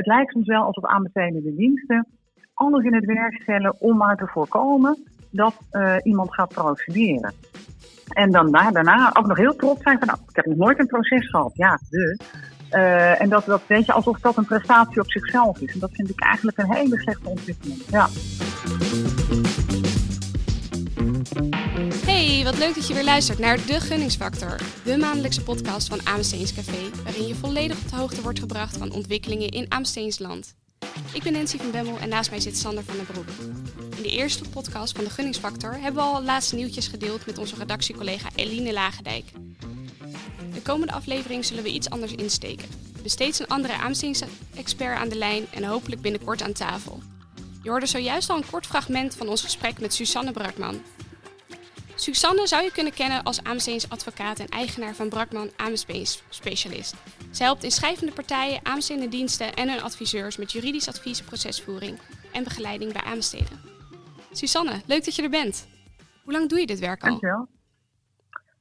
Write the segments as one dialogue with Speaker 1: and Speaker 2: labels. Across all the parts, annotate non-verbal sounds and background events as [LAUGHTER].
Speaker 1: het lijkt soms wel alsof aanbestedende diensten alles in het werk stellen om maar te voorkomen dat iemand gaat procederen. En dan daarna ook nog heel trots zijn van, nou, ik heb nog nooit een proces gehad. Ja, de. en dat, dat weet je alsof dat een prestatie op zichzelf is. En dat vind ik eigenlijk een hele slechte ontwikkeling. Ja.
Speaker 2: Hey, wat leuk dat je weer luistert naar De Gunningsfactor, de maandelijkse podcast van Aamsteens Café, waarin je volledig op de hoogte wordt gebracht van ontwikkelingen in Aamsteensland. Ik ben Nancy van Bemmel en naast mij zit Sander van der Broek. In de eerste podcast van De Gunningsfactor hebben we al laatste nieuwtjes gedeeld met onze redactiecollega Eline Lagendijk. De komende aflevering zullen we iets anders insteken. We steeds een andere Aamsteens-expert aan de lijn en hopelijk binnenkort aan tafel. Je hoorde zojuist al een kort fragment van ons gesprek met Susanne Brakman, Susanne zou je kunnen kennen als Amerseen's advocaat en eigenaar van Brakman Amerspeens Specialist. Zij helpt in schrijvende partijen, Amersene diensten en hun adviseurs met juridisch advies, procesvoering en begeleiding bij Amerssteden. Susanne, leuk dat je er bent. Hoe lang doe je dit werk al?
Speaker 1: Dankjewel.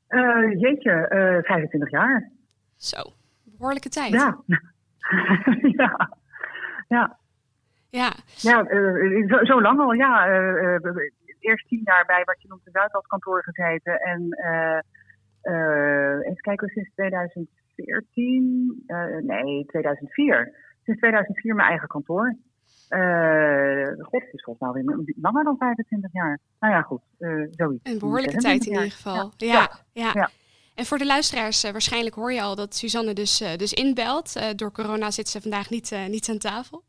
Speaker 1: Uh, jeetje, uh, eh, 25 jaar.
Speaker 2: Zo, behoorlijke tijd.
Speaker 1: Ja. [LAUGHS] ja. Ja.
Speaker 2: Ja,
Speaker 1: ja uh, zo, zo, lang al, ja eerst tien jaar bij wat je noemt een Zuidaskantoor gezeten. En uh, even kijken, sinds 2014, uh, eh, nee, 2004. Sinds 2004 mijn eigen kantoor. God, het is volgens mij weer langer dan 25 jaar. Nou ja, goed, zoiets.
Speaker 2: Een behoorlijke tijd in ieder geval. Ja, ja. ja. En voor de luisteraars, waarschijnlijk hoor je al dat Suzanne dus, dus inbelt. door corona zit ze vandaag niet, niet aan tafel.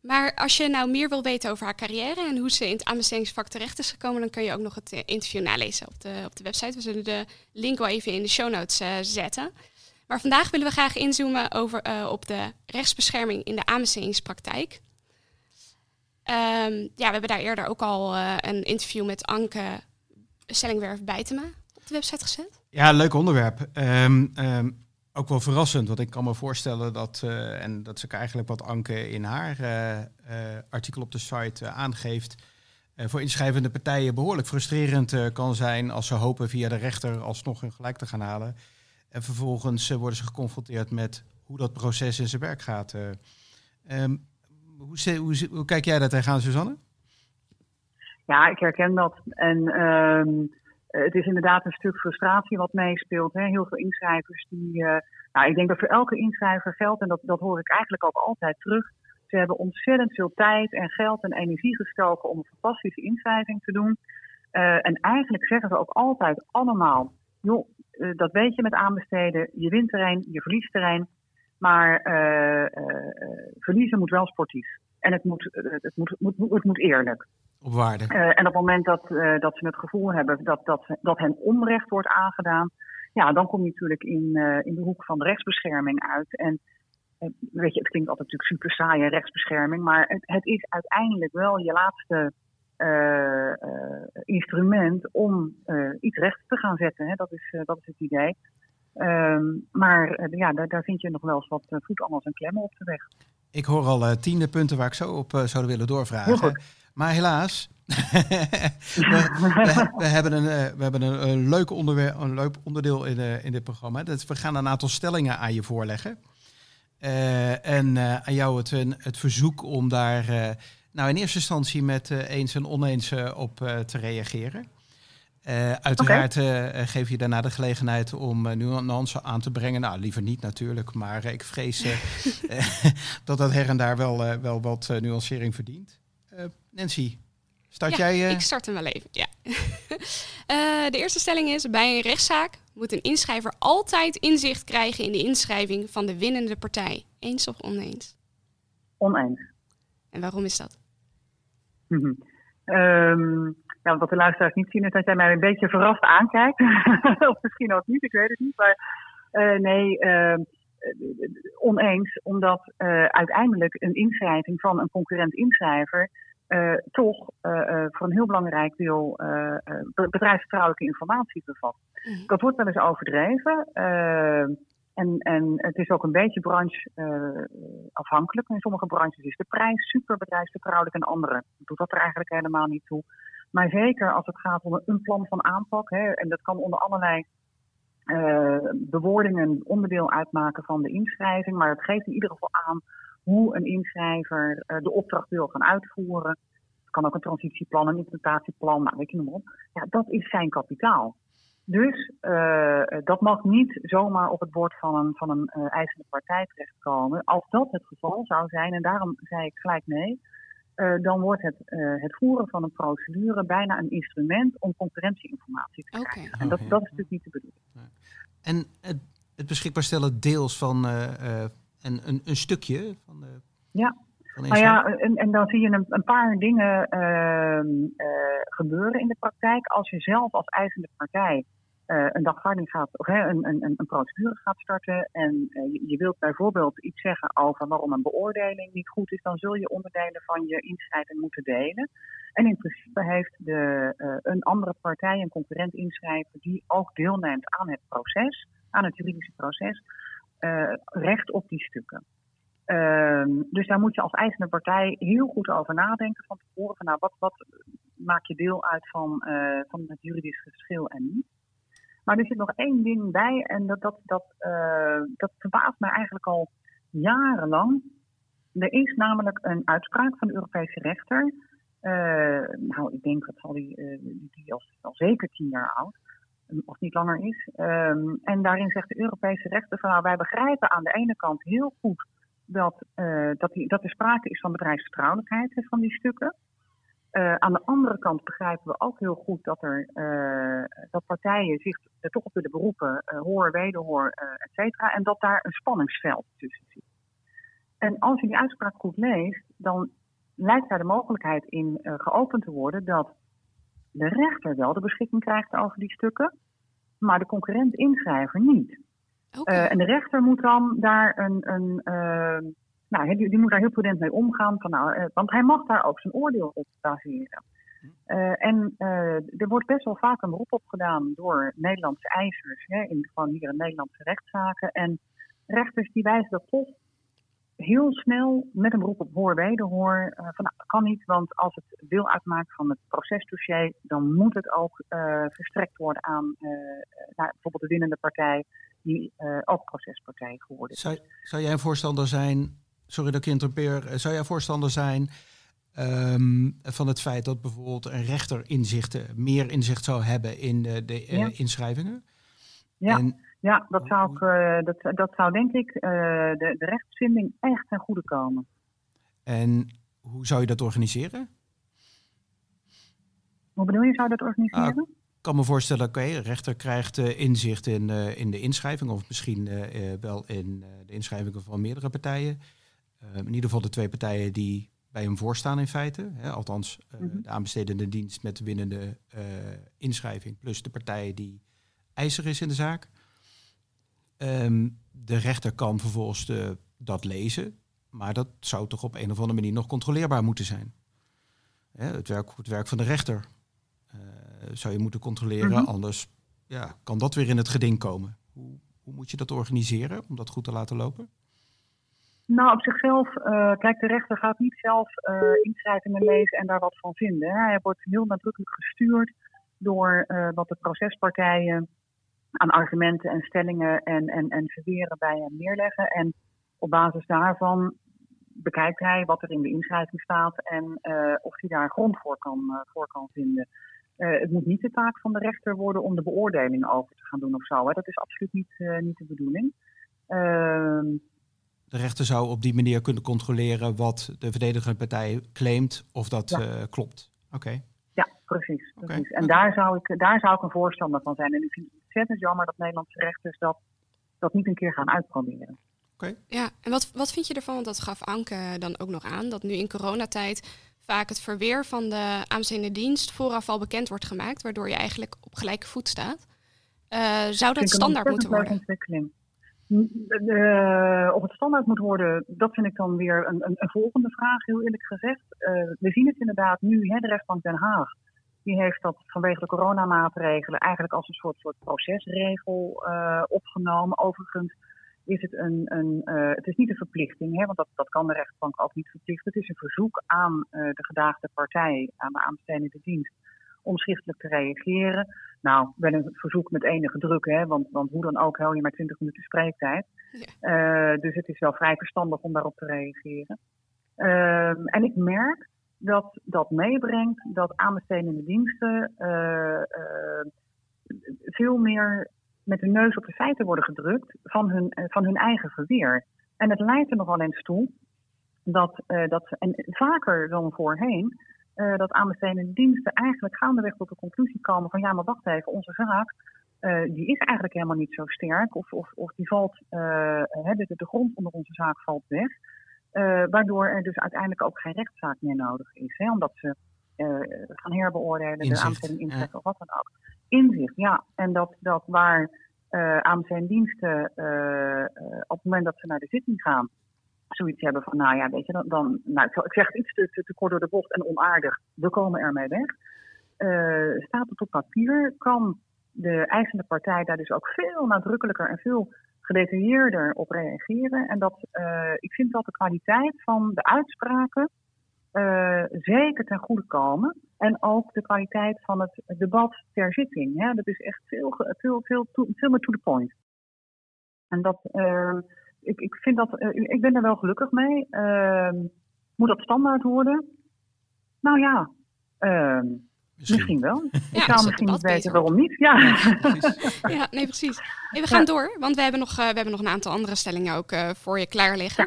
Speaker 2: Maar als je nou meer wil weten over haar carrière en hoe ze in het aanbestedingsvak terecht is gekomen, dan kun je ook nog het eh, interview nalezen op de, op de website. We zullen de link wel even in de show notes uh, zetten. Maar vandaag willen we graag inzoomen over, uh, op de rechtsbescherming in de aanbestedingspraktijk. Um, ja, we hebben daar eerder ook al een interview met Anke Stellingwerf Bijtema op de website gezet.
Speaker 3: Ja, leuk onderwerp. Um, um, ook wel verrassend, want ik kan me voorstellen dat, uh, en dat ook eigenlijk wat Anke in haar uh, uh, artikel op de site aangeeft, voor inschrijvende partijen behoorlijk frustrerend kan zijn als ze hopen via de rechter alsnog hun gelijk te gaan halen. En vervolgens worden ze geconfronteerd met hoe dat proces in zijn werk gaat. Um, hoe, hoe, hoe, kijk jij daar tegenaan, Suzanne?
Speaker 1: Ja, ik herken dat. Uh, het is inderdaad een stuk frustratie wat meespeelt. Hè? Heel veel inschrijvers die. Uh, nou, ik denk dat voor elke inschrijver geldt, en dat, dat hoor ik eigenlijk ook altijd terug. Ze hebben ontzettend veel tijd en geld en energie gestoken om een fantastische inschrijving te doen. Uh, en eigenlijk zeggen ze ook altijd allemaal: joh, dat weet je met aanbesteden. Je wint terrein, je verliest terrein. Maar verliezen moet wel sportief. En het moet, het moet, het moet eerlijk
Speaker 3: op waarde.
Speaker 1: Uh, en op het moment dat, uh, dat ze het gevoel hebben dat, dat, dat hen onrecht wordt aangedaan, ja, dan kom je natuurlijk in, uh, in de hoek van de rechtsbescherming uit. En weet je, het klinkt altijd natuurlijk super saaie rechtsbescherming, maar het, het is uiteindelijk wel je laatste instrument om iets recht te gaan zetten. Hè? Dat, is, dat is het idee. Um, maar ja, daar, daar vind je nog wel eens wat voetangels en klemmen op de weg.
Speaker 3: Ik hoor al tiende punten waar ik zo op zou willen doorvragen. Maar helaas, [LAUGHS] we, we, hebben een, uh, we hebben een, een, leuk, onderwerp, een leuk onderdeel in, uh, in dit programma. Dat we gaan een aantal stellingen aan je voorleggen. Uh, en aan jou het, het verzoek om daar nou in eerste instantie met eens en oneens op te reageren. uiteraard okay. geef je daarna de gelegenheid om nuance aan te brengen. Nou, liever niet natuurlijk, maar ik vrees [LAUGHS] dat dat her en daar wel, wel wat nuancering verdient. Nancy, start
Speaker 2: ja,
Speaker 3: jij?
Speaker 2: Uh... Ik start hem wel even, ja. uh, [LAUGHS] de eerste stelling is, bij een rechtszaak moet een inschrijver altijd inzicht krijgen in de inschrijving van de winnende partij. Eens of oneens?
Speaker 1: Oneens.
Speaker 2: En waarom is dat?
Speaker 1: Mm um, ja, wat de luisteraars niet zien is dat jij mij een beetje verrast aankijkt. [LAUGHS] of misschien ook niet, ik weet het niet. Maar uh, nee, ehm, oneens, omdat uiteindelijk een inschrijving van een concurrent inschrijver uh, toch uh, voor een heel belangrijk deel bedrijfsvertrouwelijke informatie bevat. Mm. Dat wordt wel eens overdreven. en, en het is ook een beetje brancheafhankelijk. In sommige branches is de prijs super bedrijfsvertrouwelijk en andere doet dat er eigenlijk helemaal niet toe. Maar zeker als het gaat om een plan van aanpak, hè, en dat kan onder allerlei uh, bewoordingen onderdeel uitmaken van de inschrijving, maar het geeft in ieder geval aan hoe een inschrijver de opdracht wil gaan uitvoeren. Het kan ook een transitieplan, een implementatieplan, nou weet je nog op. Ja, dat is zijn kapitaal. Dus uh, dat mag niet zomaar op het bord van een, van een uh, eisende partij terechtkomen. Als dat het geval zou zijn, en daarom zei ik gelijk nee, uh, dan wordt het, het voeren van een procedure bijna een instrument om concurrentieinformatie te krijgen. Okay. En dat, dat is natuurlijk niet de bedoeling.
Speaker 3: En het, het beschikbaar stellen deels van een, een, een stukje van de.
Speaker 1: Ja. Nou ja, en, en, dan zie je een, een paar dingen uh, uh, gebeuren in de praktijk. Als je zelf als eisende partij uh, een dagvaarding gaat, of een, een, een procedure gaat starten en je, je, wilt bijvoorbeeld iets zeggen over waarom een beoordeling niet goed is, dan zul je onderdelen van je inschrijving moeten delen. En in principe heeft de, een andere partij, een concurrent inschrijver, die ook deelneemt aan het proces, aan het juridische proces, recht op die stukken. Uh, dus daar moet je als eisende partij heel goed over nadenken van tevoren. Van, nou, wat, wat maak je deel uit van, uh, van het juridisch verschil en niet. Maar er zit nog één ding bij en dat, dat, dat, uh, dat verbaast mij eigenlijk al jarenlang. Er is namelijk een uitspraak van de Europese rechter. nou, ik denk dat zal die, die al, al zeker tien jaar oud of niet langer is. Um, en daarin zegt de Europese rechter van nou, wij begrijpen aan de ene kant heel goed dat, uh, dat, die, dat er sprake is van bedrijfsvertrouwelijkheid van die stukken. Uh, aan de andere kant begrijpen we ook heel goed dat, er, uh, dat partijen zich er toch op willen beroepen, hoor, wederhoor, et cetera, en dat daar een spanningsveld tussen zit. En als je die uitspraak goed leest, dan lijkt daar de mogelijkheid in geopend te worden dat de rechter wel de beschikking krijgt over die stukken, maar de concurrent inschrijver niet. Okay. Uh, en de rechter moet dan daar een, een uh, nou, die, die, moet daar heel prudent mee omgaan, van, nou, uh, want hij mag daar ook zijn oordeel op baseren. en er wordt best wel vaak een beroep op gedaan door Nederlandse eisers, hè, in gewoon hier in Nederlandse rechtszaken. En rechters die wijzen dat toch heel snel met een beroep op hoor-wederhoor van nou, kan niet, want als het deel uitmaakt van het procesdossier, dan moet het ook verstrekt worden aan nou, bijvoorbeeld de winnende partij die ook procespartij geworden is.
Speaker 3: Zou, zou jij een voorstander zijn, sorry dat ik interpeer, eh, zou jij voorstander zijn um, van het feit dat bijvoorbeeld een rechter inzichten, meer inzicht zou hebben in de, ja. inschrijvingen?
Speaker 1: Ja. En, ja, dat zou, ik, uh, dat, dat zou denk ik de, de rechtsvinding echt ten goede komen.
Speaker 3: En hoe zou je dat organiseren?
Speaker 1: Hoe bedoel je, zou je dat organiseren?
Speaker 3: Ah, ik kan me voorstellen, oké, okay, de rechter krijgt uh, inzicht in, in de inschrijving, of misschien wel in de inschrijvingen van meerdere partijen. in ieder geval de twee partijen die bij hem voorstaan in feite. Hè, althans, mm -hmm. de aanbestedende dienst met de winnende inschrijving, plus de partij die eiser is in de zaak. Um, de rechter kan vervolgens de, dat lezen, maar dat zou toch op een of andere manier nog controleerbaar moeten zijn. Hè, het, werk, het werk van de rechter eh, zou je moeten controleren. Mm -hmm. Anders ja, kan dat weer in het geding komen. Hoe, hoe moet je dat organiseren om dat goed te laten lopen?
Speaker 1: Nou, op zichzelf, uh, kijk, de rechter gaat niet zelf uh, inschrijvingen lezen en daar wat van vinden. Hij wordt heel nadrukkelijk gestuurd door wat de procespartijen aan argumenten en stellingen en, en, en verweren bij hem neerleggen. En op basis daarvan bekijkt hij wat er in de inschrijving staat en of hij daar grond voor kan, voor kan vinden. Uh, het moet niet de taak van de rechter worden om de beoordeling over te gaan doen of zo. Hè. Dat is absoluut niet, niet de bedoeling. Uh,
Speaker 3: de rechter zou op die manier kunnen controleren wat de verdedigende partij claimt of dat ja. klopt. Oké. Okay.
Speaker 1: Ja, precies. precies. Okay. En daar, zou ik, daar zou ik een voorstander van zijn. En ik vind ontzettend jammer dat Nederlandse rechters dat, dat niet een keer gaan uitproberen.
Speaker 2: Okay. Ja, en wat, wat vind je ervan? Want dat gaf Anke dan ook nog aan. Dat nu in coronatijd vaak het verweer van de aanbestedende dienst vooraf al bekend wordt gemaakt, waardoor je eigenlijk op gelijke voet staat. Uh, zou dat standaard moeten worden?
Speaker 1: Ontwikkeling. Uh, of het standaard moet worden, dat vind ik dan weer een, een, een volgende vraag, heel eerlijk gezegd. Uh, we zien het inderdaad nu, hè, de rechtbank Den Haag, die heeft dat vanwege de coronamaatregelen eigenlijk als een soort, soort procesregel uh, opgenomen. Overigens is het een, een uh, het is niet een verplichting, hè, want dat, dat kan de rechtbank ook niet verplichten. Het is een verzoek aan uh, de gedaagde partij, aan de aanbestedende dienst, om schriftelijk te reageren. Nou, wel een verzoek met enige druk, hè, want, want hoe dan ook hou je maar 20 minuten spreektijd. Ja. dus het is wel vrij verstandig om daarop te reageren. Ehm, en ik merk dat dat meebrengt dat aanbestedende diensten veel meer met de neus op de feiten worden gedrukt van hun, van hun eigen verweer. En het leidt er nogal eens toe dat, dat en vaker dan voorheen, uh, dat aanbestedende diensten eigenlijk gaandeweg tot de conclusie komen van ja, maar wacht even, onze zaak die is eigenlijk helemaal niet zo sterk of, of, of die valt, de, de grond onder onze zaak valt weg. Waardoor er dus uiteindelijk ook geen rechtszaak meer nodig is, hè, omdat ze gaan herbeoordelen, Inzicht. de aanbesteding intrekken ja. of wat dan ook. Inzicht, ja. En dat, dat waar aan zijn diensten op het moment dat ze naar de zitting gaan, zoiets hebben van, nou ja, weet je, dan, dan nou, ik zeg het iets te, te, te, kort door de bocht en onaardig, we komen ermee weg. Staat het op papier, kan de eisende partij daar dus ook veel nadrukkelijker en veel gedetailleerder op reageren. En dat, uh, ik vind dat de kwaliteit van de uitspraken uh, zeker ten goede komen. En ook de kwaliteit van het debat ter zitting. Hè. Dat is echt veel, veel, veel, veel meer to the point. En dat, ik, ik, vind dat, uh, ik ben er wel gelukkig mee. Uh, moet dat standaard worden? Nou ja, uh, misschien. misschien. wel. ik zou misschien niet weten waarom niet. Ja, [LAUGHS]
Speaker 2: ja nee, precies. we gaan door, want we hebben, nog, uh, we hebben nog een aantal andere stellingen ook uh, voor je klaar liggen.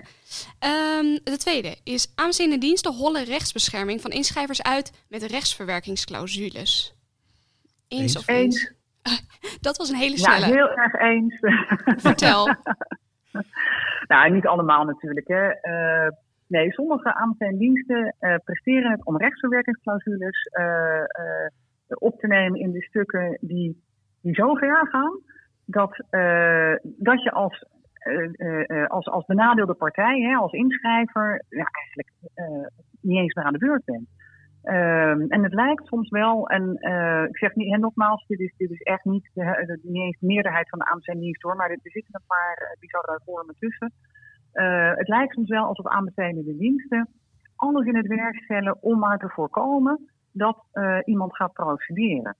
Speaker 2: Um, de tweede is aanziende diensten hollen rechtsbescherming van inschrijvers uit met rechtsverwerkingsclausules. Eens, of eens? [LAUGHS] Dat was een hele snelle.
Speaker 1: Ja, heel erg eens.
Speaker 2: Vertel. [LAUGHS]
Speaker 1: nou, niet allemaal natuurlijk. Hè. Uh, nee, sommige ambten en diensten uh, presteren het om rechtsverwerkingsclausules uh, op te nemen in de stukken die, die zo ver gaan dat, dat je als, als, als benadeelde partij, hè, als inschrijver, eigenlijk niet eens meer aan de beurt bent. Um, en het lijkt soms wel, en ik zeg niet, en nogmaals, dit is, dit is echt niet, de, niet eens de meerderheid van de aanbesteding door, maar er zitten een paar bizarre vormen tussen. Uh, het lijkt soms wel alsof aanbestedende diensten alles in het werk stellen om maar te voorkomen dat iemand gaat procederen.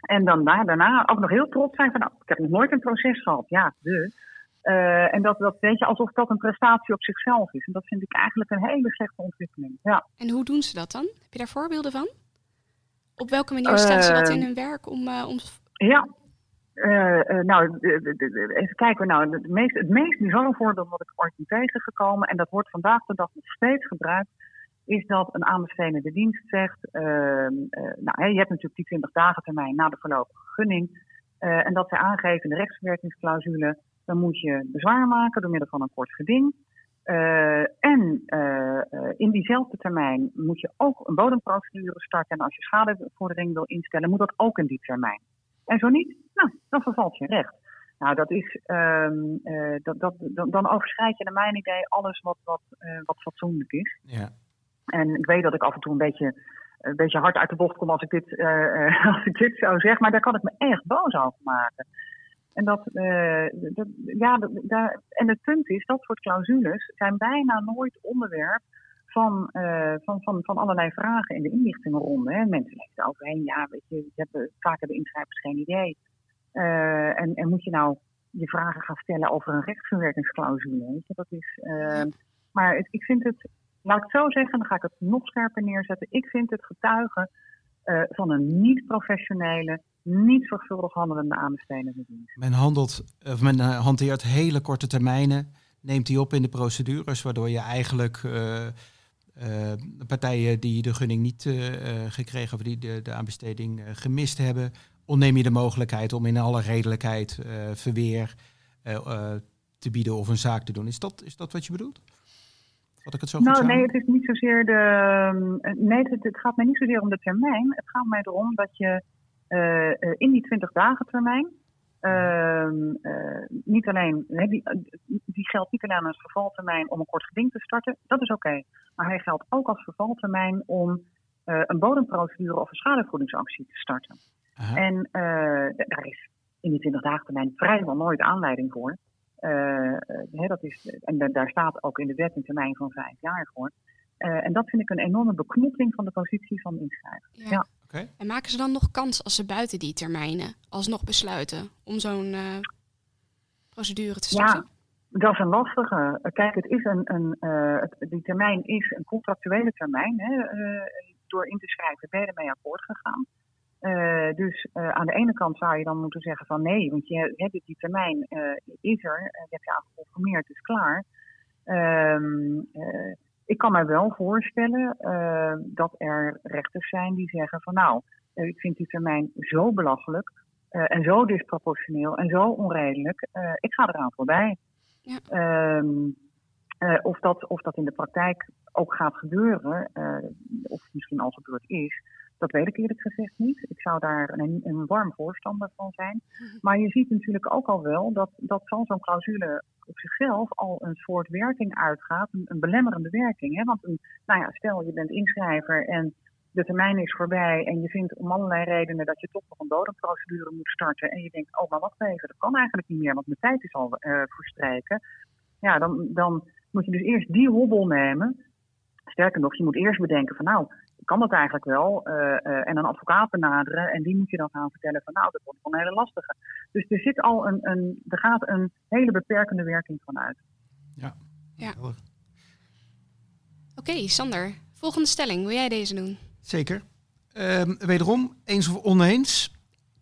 Speaker 1: En dan daarna ook nog heel trots zijn van, nou, ik heb nog nooit een proces gehad. Ja, dus. Uh, en dat, dat weet je alsof dat een prestatie op zichzelf is. En dat vind ik eigenlijk een hele slechte ontwikkeling. Ja.
Speaker 2: En hoe doen ze dat dan? Heb je daar voorbeelden van? Op welke manier stellen ze dat in hun werk om. Om...
Speaker 1: Ja, uh, nou, even kijken. Nou, het meest, het meest voorbeeld wat ik ooit ben tegengekomen, en dat wordt vandaag de dag nog steeds gebruikt, is dat een aanbestedende dienst zegt: ehm, Nou, je hebt natuurlijk die 20 dagen termijn na de voorlopige gunning. en dat zij aangeven de rechtsverwerkingsclausule dan moet je bezwaar maken door middel van een kort geding. En in diezelfde termijn moet je ook een bodemprocedure starten. En als je schadevordering wil instellen, moet dat ook in die termijn. En zo niet, nou, dan vervalt je recht. Nou, dat is, um, dat, dat, dan, dan overschrijd je naar mijn idee alles wat, wat, wat fatsoenlijk is. Ja. En ik weet dat ik af en toe een beetje, een beetje hard uit de bocht kom als ik, dit, [LAUGHS] als ik dit zou zeggen, maar daar kan ik me echt boos over maken. En, dat, dat, ja, dat, en het punt is, dat soort clausules zijn bijna nooit onderwerp van, uh, van, van, van allerlei vragen in de inlichtingenronde. Hè. Mensen lezen overheen, ja, weet je, je hebt vaker de inschrijvers geen idee. Uh, en, en moet je nou je vragen gaan stellen over een rechtsverwerkingsclausule? Weet je, dat is, maar het, ik vind het, laat ik het zo zeggen, dan ga ik het nog scherper neerzetten. Ik vind het getuigen van een niet-professionele, niet zorgvuldig handelende aanbestedende dienst.
Speaker 3: Men, handelt, of men eh, hanteert hele korte termijnen, neemt die op in de procedures, waardoor je eigenlijk uh, partijen die de gunning niet uh, gekregen of die de, de aanbesteding gemist hebben, ontneem je de mogelijkheid om in alle redelijkheid verweer te bieden of een zaak te doen. Is dat, is dat wat je bedoelt?
Speaker 1: Wat ik het zo nou, nee, het is niet zozeer de. Ehm, nee, het, het, gaat mij niet zozeer om de termijn. Het gaat mij erom dat je uh, in die 20 dagen termijn. Uh, niet alleen, die, die, geldt niet alleen als vervaltermijn om een kort geding te starten, dat is oké. Maar hij geldt ook als vervaltermijn om een bodemprocedure of een schadevoedingsactie te starten. Aha. En daar is in die 20 dagen termijn vrijwel nooit aanleiding voor. dat is, en daar staat ook in de wet een termijn van vijf jaar voor. en dat vind ik een enorme beknoppeling van de positie van de inschrijver. Ja.
Speaker 3: ja.
Speaker 2: En maken ze dan nog kans als ze buiten die termijnen alsnog besluiten om zo'n procedure te starten?
Speaker 1: Ja. Dat is een lastige. Kijk, het is een, een, die termijn is een contractuele termijn. Hè. door in te schrijven ben je ermee akkoord gegaan. Uh, dus uh, aan de ene kant zou je dan moeten zeggen van nee, want je hebt die termijn uh, is er, je hebt je aan geconformeerd, is klaar. Ehm, ik kan me wel voorstellen dat er rechters zijn die zeggen van nou, ik vind die termijn zo belachelijk en zo disproportioneel en zo onredelijk, ik ga eraan voorbij. Ja. Um, of, dat, of dat in de praktijk ook gaat gebeuren, of misschien al gebeurd is, dat weet ik eerlijk gezegd niet. Ik zou daar een, een warm voorstander van zijn. Maar je ziet natuurlijk ook al wel dat, dat van zo'n clausule op zichzelf al een soort werking uitgaat, een, een belemmerende werking. Hè? Want een, nou ja, stel je bent inschrijver en de termijn is voorbij en je vindt om allerlei redenen dat je toch nog een bodemprocedure moet starten en je denkt, oh maar wacht even, dat kan eigenlijk niet meer, want mijn tijd is al uh, verstreken. Ja, dan, dan moet je dus eerst die hobbel nemen. Sterker nog, je moet eerst bedenken van nou, kan dat eigenlijk wel. Uh, uh, en een advocaat benaderen. En die moet je dan gaan vertellen van nou, dat wordt wel een hele lastige. Dus er zit al een, een er gaat een hele beperkende werking van uit.
Speaker 3: Ja. ja.
Speaker 2: Oké, Sander. Volgende stelling. Wil jij deze doen?
Speaker 3: Zeker. Uh, wederom, eens of oneens.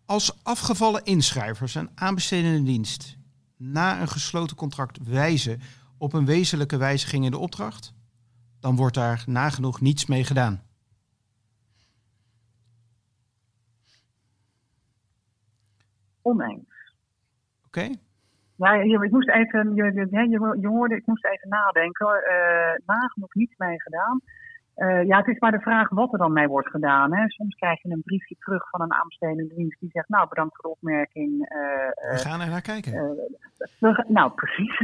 Speaker 3: Als afgevallen inschrijvers een aanbestedende dienst na een gesloten contract wijzen op een wezenlijke wijziging in de opdracht, dan wordt daar nagenoeg niets mee gedaan.
Speaker 1: Oneens.
Speaker 3: Oké.
Speaker 1: Ja, je, ik moest even, je, je, je, hoorde, ik moest even nadenken. Uh, nagenoeg niets mee gedaan. Uh, ja, het is maar de vraag wat er dan mee wordt gedaan. Hè. Soms krijg je een briefje terug van een aanbestedende dienst die zegt, nou bedankt voor de opmerking.
Speaker 3: Uh, we gaan er naar kijken.
Speaker 1: We, nou, precies.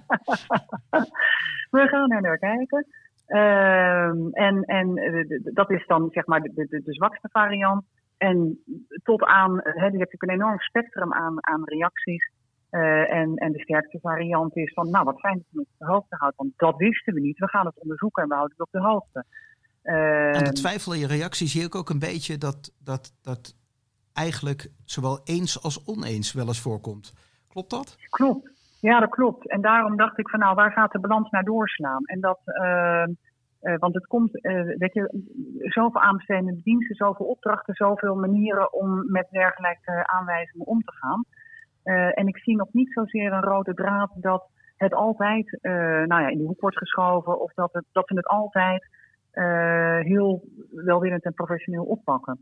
Speaker 1: [LAUGHS] we gaan er naar kijken. Ehm, en en dat is dan zeg maar de, de, de zwakste variant. En tot aan, hè, je hebt natuurlijk een enorm spectrum aan, aan reacties. Uh, en, en de sterkste variant is van, nou wat fijn dat je het op de hoogte houdt, want dat wisten we niet. We gaan het onderzoeken en we houden het op de hoogte.
Speaker 3: Uh, en de twijfel in je reactie zie ik ook een beetje dat, dat, dat eigenlijk zowel eens als oneens wel eens voorkomt. Klopt dat?
Speaker 1: Klopt. Ja, dat klopt. En daarom dacht ik van nou, waar gaat de balans naar doorslaan? En dat, uh, uh, want het komt, uh, weet je, zoveel aanbestedende diensten, zoveel opdrachten, zoveel manieren om met dergelijke aanwijzingen om te gaan. En ik zie nog niet zozeer een rode draad dat het altijd nou ja, in de hoek wordt geschoven of dat, het, dat we het altijd heel welwillend en professioneel oppakken.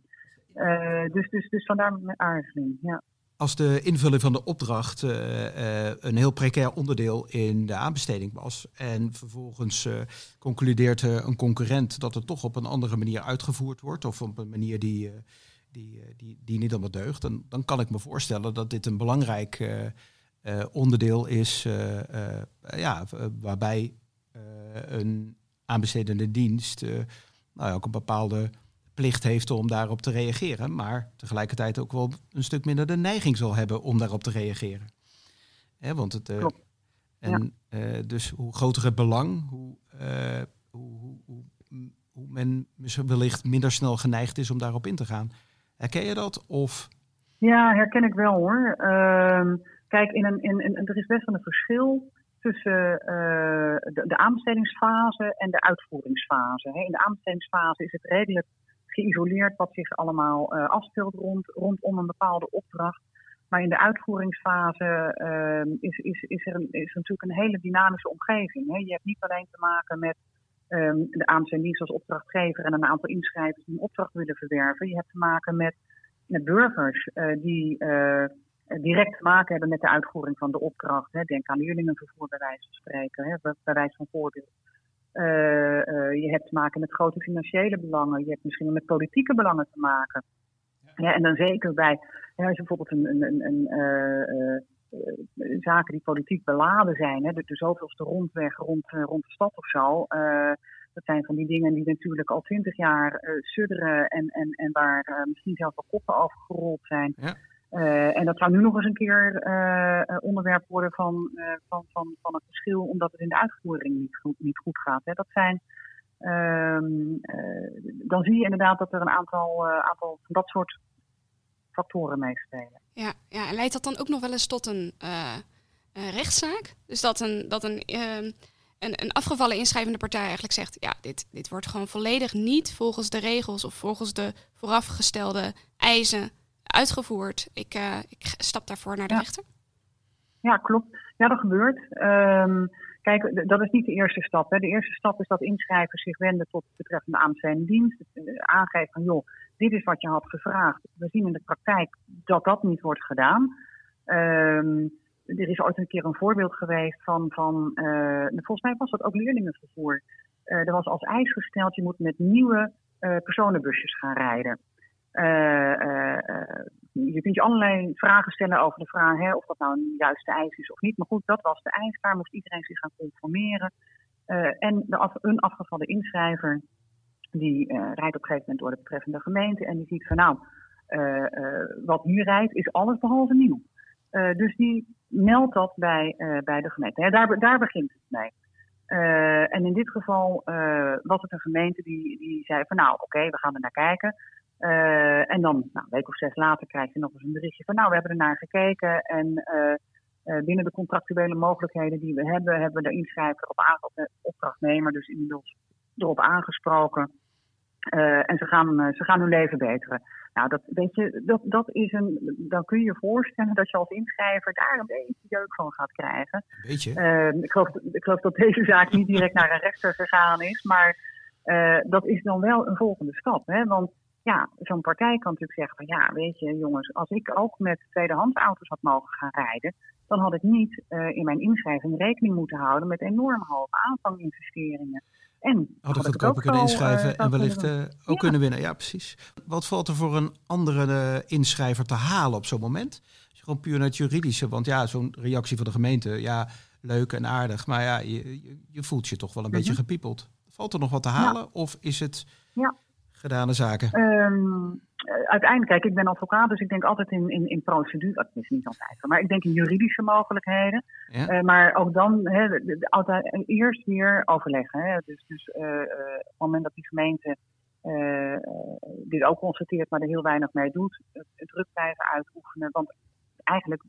Speaker 1: dus, dus, dus vandaar mijn aarzeling. Ja
Speaker 3: als de invulling van de opdracht uh, uh, een heel precair onderdeel in de aanbesteding was. En vervolgens uh, concludeert een concurrent dat het toch op een andere manier uitgevoerd wordt. Of op een manier die, die, die, die niet allemaal deugt. Dan, dan kan ik me voorstellen dat dit een belangrijk onderdeel is. ja, waarbij een aanbestedende dienst nou, ook een bepaalde plicht heeft om daarop te reageren, maar tegelijkertijd ook wel een stuk minder de neiging zal hebben om daarop te reageren. Hè, want het, uh, en uh, dus hoe groter het belang, hoe, uh, hoe, hoe, hoe, hoe, men wellicht minder snel geneigd is om daarop in te gaan. Herken je dat? Of?
Speaker 1: Ja, herken ik wel hoor. Ehm, kijk, in een, in, in, er is best wel een verschil tussen de, de, aanbestedingsfase en de uitvoeringsfase. In de aanbestedingsfase is het redelijk geïsoleerd wat zich allemaal uh, afspeelt rond, rondom een bepaalde opdracht. Maar in de uitvoeringsfase uh, is, is, is er, een, is natuurlijk een hele dynamische omgeving. Hè. Je hebt niet alleen te maken met um, de AMC als opdrachtgever en een aantal inschrijvers die een opdracht willen verwerven. Je hebt te maken met, met burgers uh, die direct te maken hebben met de uitvoering van de opdracht. Hè. Denk aan leerlingenvervoer bij wijze van spreken, hè, bij wijze van voorbeeld. Uh, uh, je hebt te maken met grote financiële belangen. Je hebt misschien met politieke belangen te maken. Ja. en dan zeker bij, ja, als je bijvoorbeeld een, een, een, uh, zaken die politiek beladen zijn, hè, de, de zoveelste rondweg rond, rond de stad of zo. dat zijn van die dingen die natuurlijk al twintig jaar sudderen en, en, en waar misschien zelfs wel koppen over gerold zijn. Ja. Uh, en dat zou nu nog eens een keer uh, onderwerp worden van, van, van, van het verschil, omdat het in de uitvoering niet goed, niet goed gaat. Hè. Dat zijn ehm, dan zie je inderdaad dat er een aantal, aantal van dat soort factoren meespelen.
Speaker 2: Ja, ja, en leidt dat dan ook nog wel eens tot een rechtszaak? Dus dat een, dat een, ehm, een, een afgevallen inschrijvende partij eigenlijk zegt: ja, dit, dit wordt gewoon volledig niet volgens de regels of volgens de voorafgestelde eisen uitgevoerd. Ik, uh, ik stap daarvoor naar de rechter.
Speaker 1: Ja, klopt. Ja, dat gebeurt. Um, kijk, dat is niet de eerste stap. Hè. De eerste stap is dat inschrijvers zich wenden tot betreffende aanbestedende dienst. Eh, aangeven van, joh, dit is wat je had gevraagd. We zien in de praktijk dat dat niet wordt gedaan. Um, er is ooit een keer een voorbeeld geweest van, van uh, volgens mij was dat ook leerlingenvervoer. Uh, er was als eis gesteld, je moet met nieuwe uh, personenbusjes gaan rijden. Je kunt je allerlei vragen stellen over de vraag hè, of dat nou een juiste eis is of niet. Maar goed, dat was de eis. Daar moest iedereen zich gaan conformeren. en de een afgevallen inschrijver, die rijdt op een gegeven moment door de betreffende gemeente. En die ziet van nou, wat nu rijdt is alles behalve nieuw. Dus die meldt dat bij, bij de gemeente. Daar, daar begint het mee. En in dit geval was het een gemeente die, die zei van nou oké, we gaan er naar kijken. En dan nou, een week of zes later krijg je nog eens een berichtje van nou we hebben er naar gekeken. En binnen de contractuele mogelijkheden die we hebben, hebben we de inschrijver op opdrachtnemer dus inmiddels erop aangesproken. en ze gaan, ze gaan hun leven beteren. Nou, dat, weet je, dat, dat is een, dan kun je je voorstellen dat je als inschrijver daar een beetje jeuk van gaat krijgen.
Speaker 3: Weet je?
Speaker 1: Uh, ik, geloof, ik geloof dat deze zaak niet direct naar een rechter gegaan is, maar dat is dan wel een volgende stap. Hè? Want ja, zo'n partij kan natuurlijk zeggen van ja, weet je jongens, als ik ook met tweedehands auto's had mogen gaan rijden, dan had ik niet uh, in mijn inschrijving rekening moeten houden met enorm hoge aanvanginvesteringen. En
Speaker 3: had ik goedkoper kunnen inschrijven en wellicht uh, ook kunnen winnen. Ja, precies. Wat valt er voor een andere inschrijver te halen op zo'n moment? Gewoon puur naar het juridische. Want ja, zo'n reactie van de gemeente, ja, leuk en aardig. Maar ja, je, je voelt je toch wel een mm -hmm. beetje gepiepeld. Valt er nog wat te halen? Ja. Of is het. Gedane zaken?
Speaker 1: Um, uiteindelijk, kijk, ik ben advocaat, dus ik denk altijd in, in, in procedure. Dat is niet altijd, maar ik denk in juridische mogelijkheden. Ja. Uh, maar ook dan, altijd, eerst weer overleggen. Hè. Dus, dus uh, uh, op het moment dat die gemeente dit ook constateert, maar er heel weinig mee doet, druk blijven uitoefenen. Want eigenlijk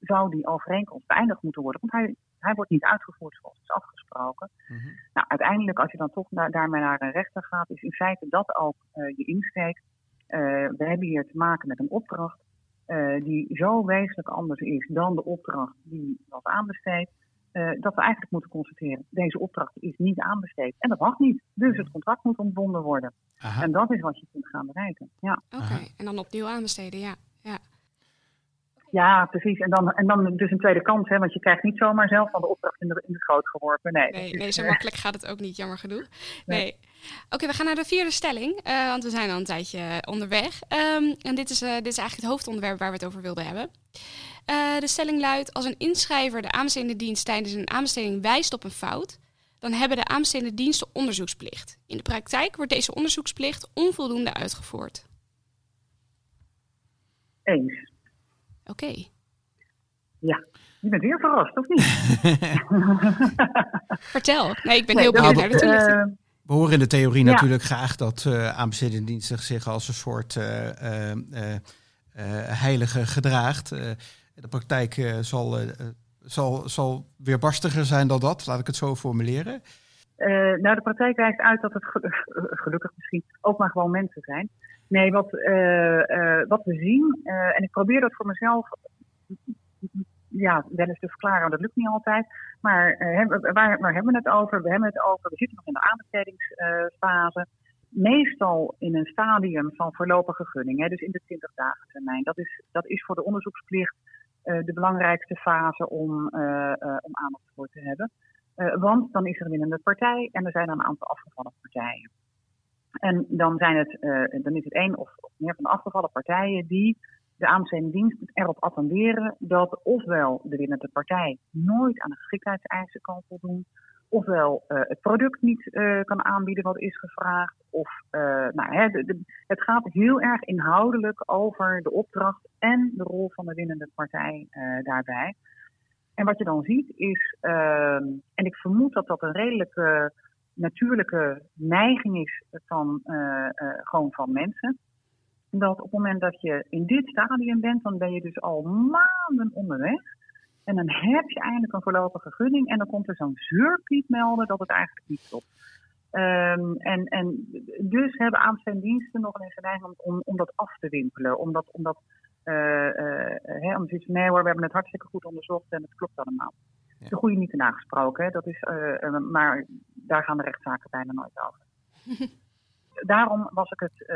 Speaker 1: zou die overeenkomst beëindigd moeten worden. Want hij, hij wordt niet uitgevoerd zoals is afgesproken. Mm -hmm. Nou, uiteindelijk, als je dan toch naar, daarmee naar een rechter gaat, is in feite dat ook je insteek. Uh, we hebben hier te maken met een opdracht uh, die zo wezenlijk anders is dan de opdracht die was aanbesteed. Uh, dat we eigenlijk moeten constateren, deze opdracht is niet aanbesteed. En dat mag niet. Dus het contract moet ontbonden worden. Aha. En dat is wat je kunt gaan bereiken. Ja.
Speaker 2: Oké, okay. en dan opnieuw aanbesteden, ja. ja.
Speaker 1: Ja, precies. En dan, en dan dus een tweede kans, hè, want je krijgt niet zomaar zelf van de opdracht in de, in de schoot geworpen. Nee,
Speaker 2: nee, nee zo makkelijk gaat het ook niet, jammer genoeg. Nee. nee. Oké, okay, we gaan naar de vierde stelling, uh, want we zijn al een tijdje onderweg. Um, en dit is, uh, dit is eigenlijk het hoofdonderwerp waar we het over wilden hebben. Uh, de stelling luidt, als een inschrijver de aanbestedende dienst tijdens een aanbesteding wijst op een fout, dan hebben de aanbestedende diensten onderzoeksplicht. In de praktijk wordt deze onderzoeksplicht onvoldoende uitgevoerd.
Speaker 1: Eens.
Speaker 2: Oké. Okay.
Speaker 1: Ja, je bent weer verrast, of niet? [LAUGHS]
Speaker 2: Vertel. Nee, ik ben nee, heel benieuwd naar de toelichting.
Speaker 3: We horen in de theorie ja. natuurlijk graag dat uh, aanbestedende diensten zich als een soort uh, uh, heilige gedraagt. de praktijk zal, zal, zal weerbarstiger zijn dan dat, laat ik het zo formuleren.
Speaker 1: nou, de praktijk wijst uit dat het [LAUGHS] gelukkig misschien ook maar gewoon mensen zijn. Nee, wat, wat we zien, en ik probeer dat voor mezelf ja, wel eens te verklaren, dat lukt niet altijd. Maar waar, waar, hebben we het over? We hebben het over, we zitten nog in de aanbestedingsfase. Meestal in een stadium van voorlopige gunning, hè, dus in de 20 dagen termijn. Dat is, dat is voor de onderzoeksplicht de belangrijkste fase om, uh, om aandacht voor te hebben. want dan is er een winnende partij en er zijn een aantal afgevallen partijen. En dan, zijn het, dan is het één of, meer van de afgevallen partijen die de aanbestedende dienst erop attenderen dat ofwel de winnende partij nooit aan de geschiktheidseisen kan voldoen, ofwel uh, het product niet uh, kan aanbieden wat is gevraagd, of nou, hè, het gaat heel erg inhoudelijk over de opdracht en de rol van de winnende partij daarbij. En wat je dan ziet is, ehm, en ik vermoed dat dat een redelijke natuurlijke neiging is van, gewoon van mensen. Dat op het moment dat je in dit stadium bent, dan ben je dus al maanden onderweg. En dan heb je eindelijk een voorlopige gunning en dan komt er zo'n zeurpiet melden dat het eigenlijk niet klopt. Um, en, en dus hebben aanbestedingsdiensten nog een neiging om, om dat af te wimpelen. Omdat, omdat uh, uh, om te nee hoor, we hebben het hartstikke goed onderzocht en het klopt allemaal. De goede niet te nagesproken, hè? dat is, uh, maar daar gaan de rechtszaken bijna nooit over. [LAUGHS] Daarom was ik het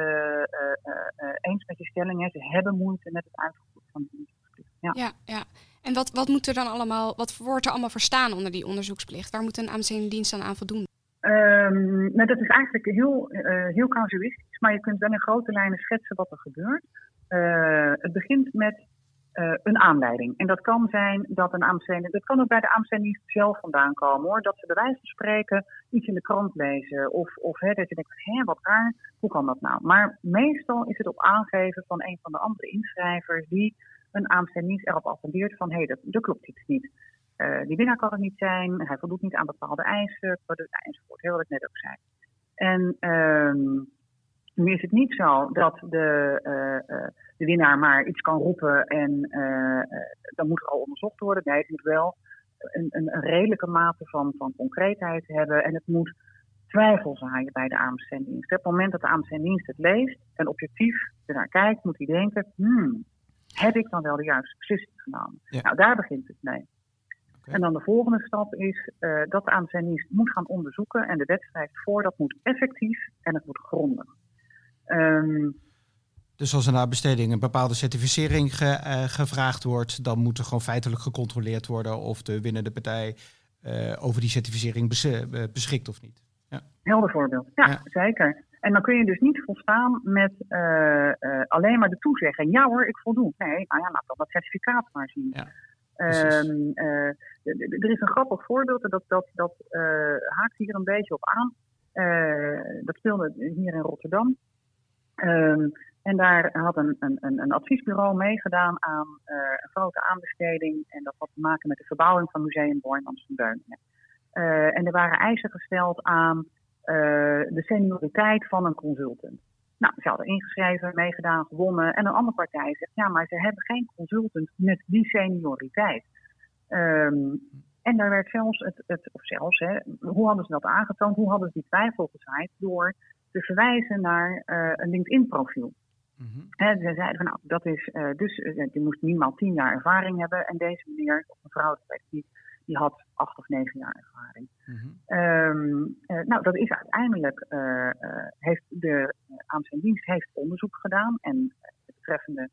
Speaker 1: eens met je stelling. Hè? Ze hebben moeite met het uitvoeren van de onderzoeksplicht.
Speaker 2: Ja, ja. ja. En wat, wat moet er dan allemaal, wat wordt er allemaal verstaan onder die onderzoeksplicht? Waar moet een aanbestedende dienst dan aan voldoen?
Speaker 1: Um, nou, dat is eigenlijk heel, uh, heel casuïstisch, maar je kunt wel in grote lijnen schetsen wat er gebeurt. Uh, het begint met uh, een aanleiding. En dat kan zijn dat een aanbesteding, dat kan ook bij de aanbesteding zelf vandaan komen hoor. Dat ze bij wijze van spreken iets in de krant lezen. Of, of hè, dat je denkt, hé, wat raar, hoe kan dat nou? Maar meestal is het op aangeven van een van de andere inschrijvers die een aanbesteding erop attendeert van hé, dat, klopt iets niet. Uh, die winnaar kan het niet zijn, hij voldoet niet aan bepaalde eisen, enzovoort, heel wat ik net ook zei. En um, nu is het niet zo dat de, uh, uh, de winnaar maar iets kan roepen en dan moet er al onderzocht worden. Nee, het moet wel een, een, een redelijke mate van, van concreetheid hebben en het moet twijfel zaaien bij de aanbestedingsdienst. Op het moment dat de aanbestedingsdienst het leest en objectief ernaar kijkt, moet hij denken, hmm, heb ik dan wel de juiste beslissing genomen? Ja. Nou, daar begint het mee. En dan de volgende stap is uh, dat de aanbestedingsdienst moet gaan onderzoeken. En de wet schrijft voor dat moet effectief en het moet grondig. Um,
Speaker 3: dus als er na besteding een bepaalde certificering ge, uh, gevraagd wordt, dan moet er gewoon feitelijk gecontroleerd worden of de winnende partij uh, over die certificering bes beschikt of niet.
Speaker 1: Ja. Helder voorbeeld. Ja, ja, zeker. En dan kun je dus niet volstaan met alleen maar de toezegging. Ja hoor, ik voldoe. Nee, nou ja, laat dan dat certificaat maar zien. Ja. Um, uh, er is een grappig voorbeeld, dat, dat, dat haakt hier een beetje op aan. Dat speelde hier in Rotterdam. Um, en daar had een, een, een adviesbureau meegedaan aan een grote aanbesteding. En dat had te maken met de verbouwing van Museum Boijmans van Beuningen. en er waren eisen gesteld aan de senioriteit van een consultant. Nou, ze hadden ingeschreven, meegedaan, gewonnen. En een andere partij zegt, ja, maar ze hebben geen consultant met die senioriteit. Um, en daar werd zelfs, het, het, of zelfs, hè, hoe hadden ze dat aangetoond? Hoe hadden ze die twijfel gezaaid? Door te verwijzen naar uh, een LinkedIn-profiel. Mm-hmm. ze zeiden van, nou, dat is, uh, dus uh, je moest minimaal tien jaar ervaring hebben. En deze meneer, of mevrouw, dat weet ik niet, die had acht of negen jaar ervaring. Mm-hmm. Um, uh, nou, dat is uiteindelijk, heeft de dienst heeft onderzoek gedaan en het betreffende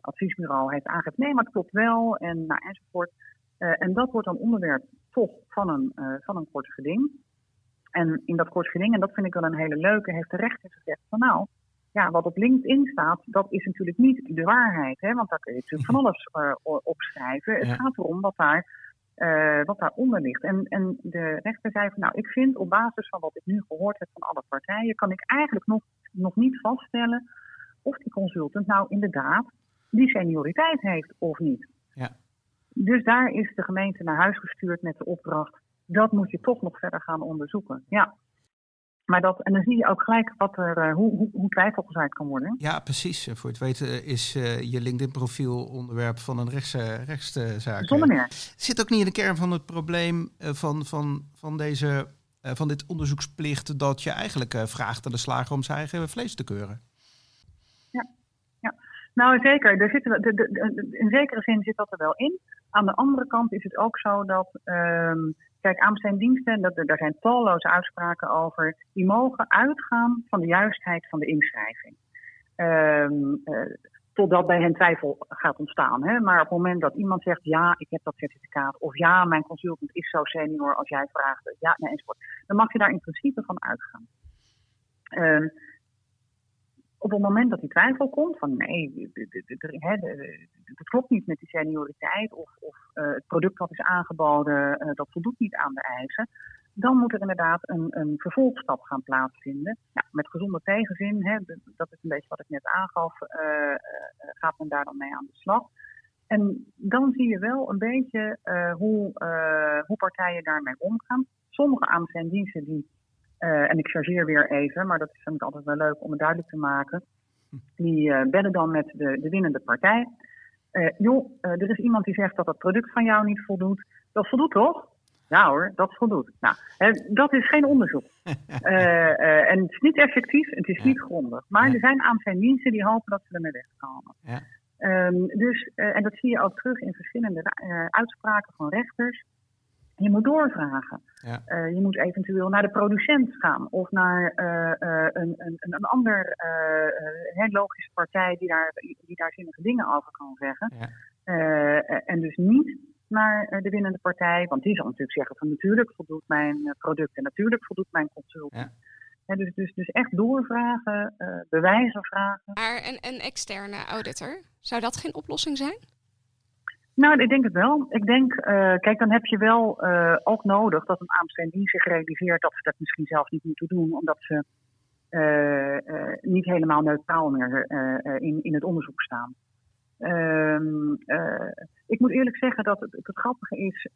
Speaker 1: adviesbureau heeft aangegeven, nee, maar het klopt wel en nou, enzovoort. en dat wordt dan onderwerp toch van een, van een kort geding. En in dat kort geding, en dat vind ik wel een hele leuke, heeft de rechter gezegd van nou, ja, wat op LinkedIn staat, dat is natuurlijk niet de waarheid. Hè? Want daar kun je natuurlijk van alles uh, opschrijven. Het gaat erom wat daar uh, wat daaronder ligt. En, en de rechter zei van nou, ik vind op basis van wat ik nu gehoord heb van alle partijen, kan ik eigenlijk nog, nog niet vaststellen of die consultant nou inderdaad die senioriteit heeft of niet. Ja. Dus daar is de gemeente naar huis gestuurd met de opdracht, dat moet je toch nog verder gaan onderzoeken. Ja. Maar dat, en dan zie je ook gelijk wat er, uh, hoe, hoe, hoe twijfel gezaaid kan worden.
Speaker 3: Ja, precies. Voor het weten is uh, je LinkedIn-profiel onderwerp van een rechts, uh, rechtszaak.
Speaker 1: Zonder meer.
Speaker 3: Zit ook niet in de kern van het probleem van, van, van, deze, van dit onderzoeksplicht dat je eigenlijk vraagt aan de slager om zijn eigen vlees te keuren?
Speaker 1: Ja, ja. nou zeker. Er zit, de, de, de, in zekere zin zit dat er wel in. Aan de andere kant is het ook zo dat. Ehm, Kijk, aanbestedingsdiensten, dat, daar zijn talloze uitspraken over, die mogen uitgaan van de juistheid van de inschrijving. Um, totdat bij hen twijfel gaat ontstaan. Hè? Maar op het moment dat iemand zegt, ja, ik heb dat certificaat, of ja, mijn consultant is zo senior als jij vraagt, ja, nee, enzovoort, dan mag je daar in principe van uitgaan. Um, op het moment dat die twijfel komt van nee, het klopt niet met die senioriteit of, of uh, het product wat is aangeboden, uh, dat voldoet niet aan de eisen, dan moet er inderdaad een, een vervolgstap gaan plaatsvinden. Ja, met gezonde tegenzin, hè, dat is een beetje wat ik net aangaf, uh, gaat men daar dan mee aan de slag. En dan zie je wel een beetje hoe, hoe partijen daarmee omgaan. sommige aanbestedingsdiensten die, en ik chargeer weer even, maar dat vind ik altijd wel leuk om het duidelijk te maken, die bellen dan met de, de winnende partij. joh, er is iemand die zegt dat het product van jou niet voldoet. Dat voldoet toch? Ja hoor, dat voldoet. Nou, dat is geen onderzoek. [LAUGHS] en het is niet effectief, het is niet grondig. Maar er zijn aanbestedingsdiensten die hopen dat ze ermee wegkomen. Ja. Um, dus, en dat zie je ook terug in verschillende uitspraken van rechters. Je moet doorvragen. Ja. Uh, je moet eventueel naar de producent gaan of naar een, een, een ander logische partij die daar, die daar zinnige dingen over kan zeggen. Ja. en dus niet naar de winnende partij, want die zal natuurlijk zeggen van natuurlijk voldoet mijn product en natuurlijk voldoet mijn consult. Ja dus, dus, dus echt doorvragen, uh, bewijzen vragen.
Speaker 2: Maar een, een externe auditor, zou dat geen oplossing zijn?
Speaker 1: Nou, ik denk het wel. Ik denk, uh, kijk, dan heb je wel uh, ook nodig dat een aanbesteding zich realiseert dat ze dat misschien zelf niet moeten doen, omdat ze niet helemaal neutraal meer in, in het onderzoek staan. Ehm, ik moet eerlijk zeggen dat het, het grappige is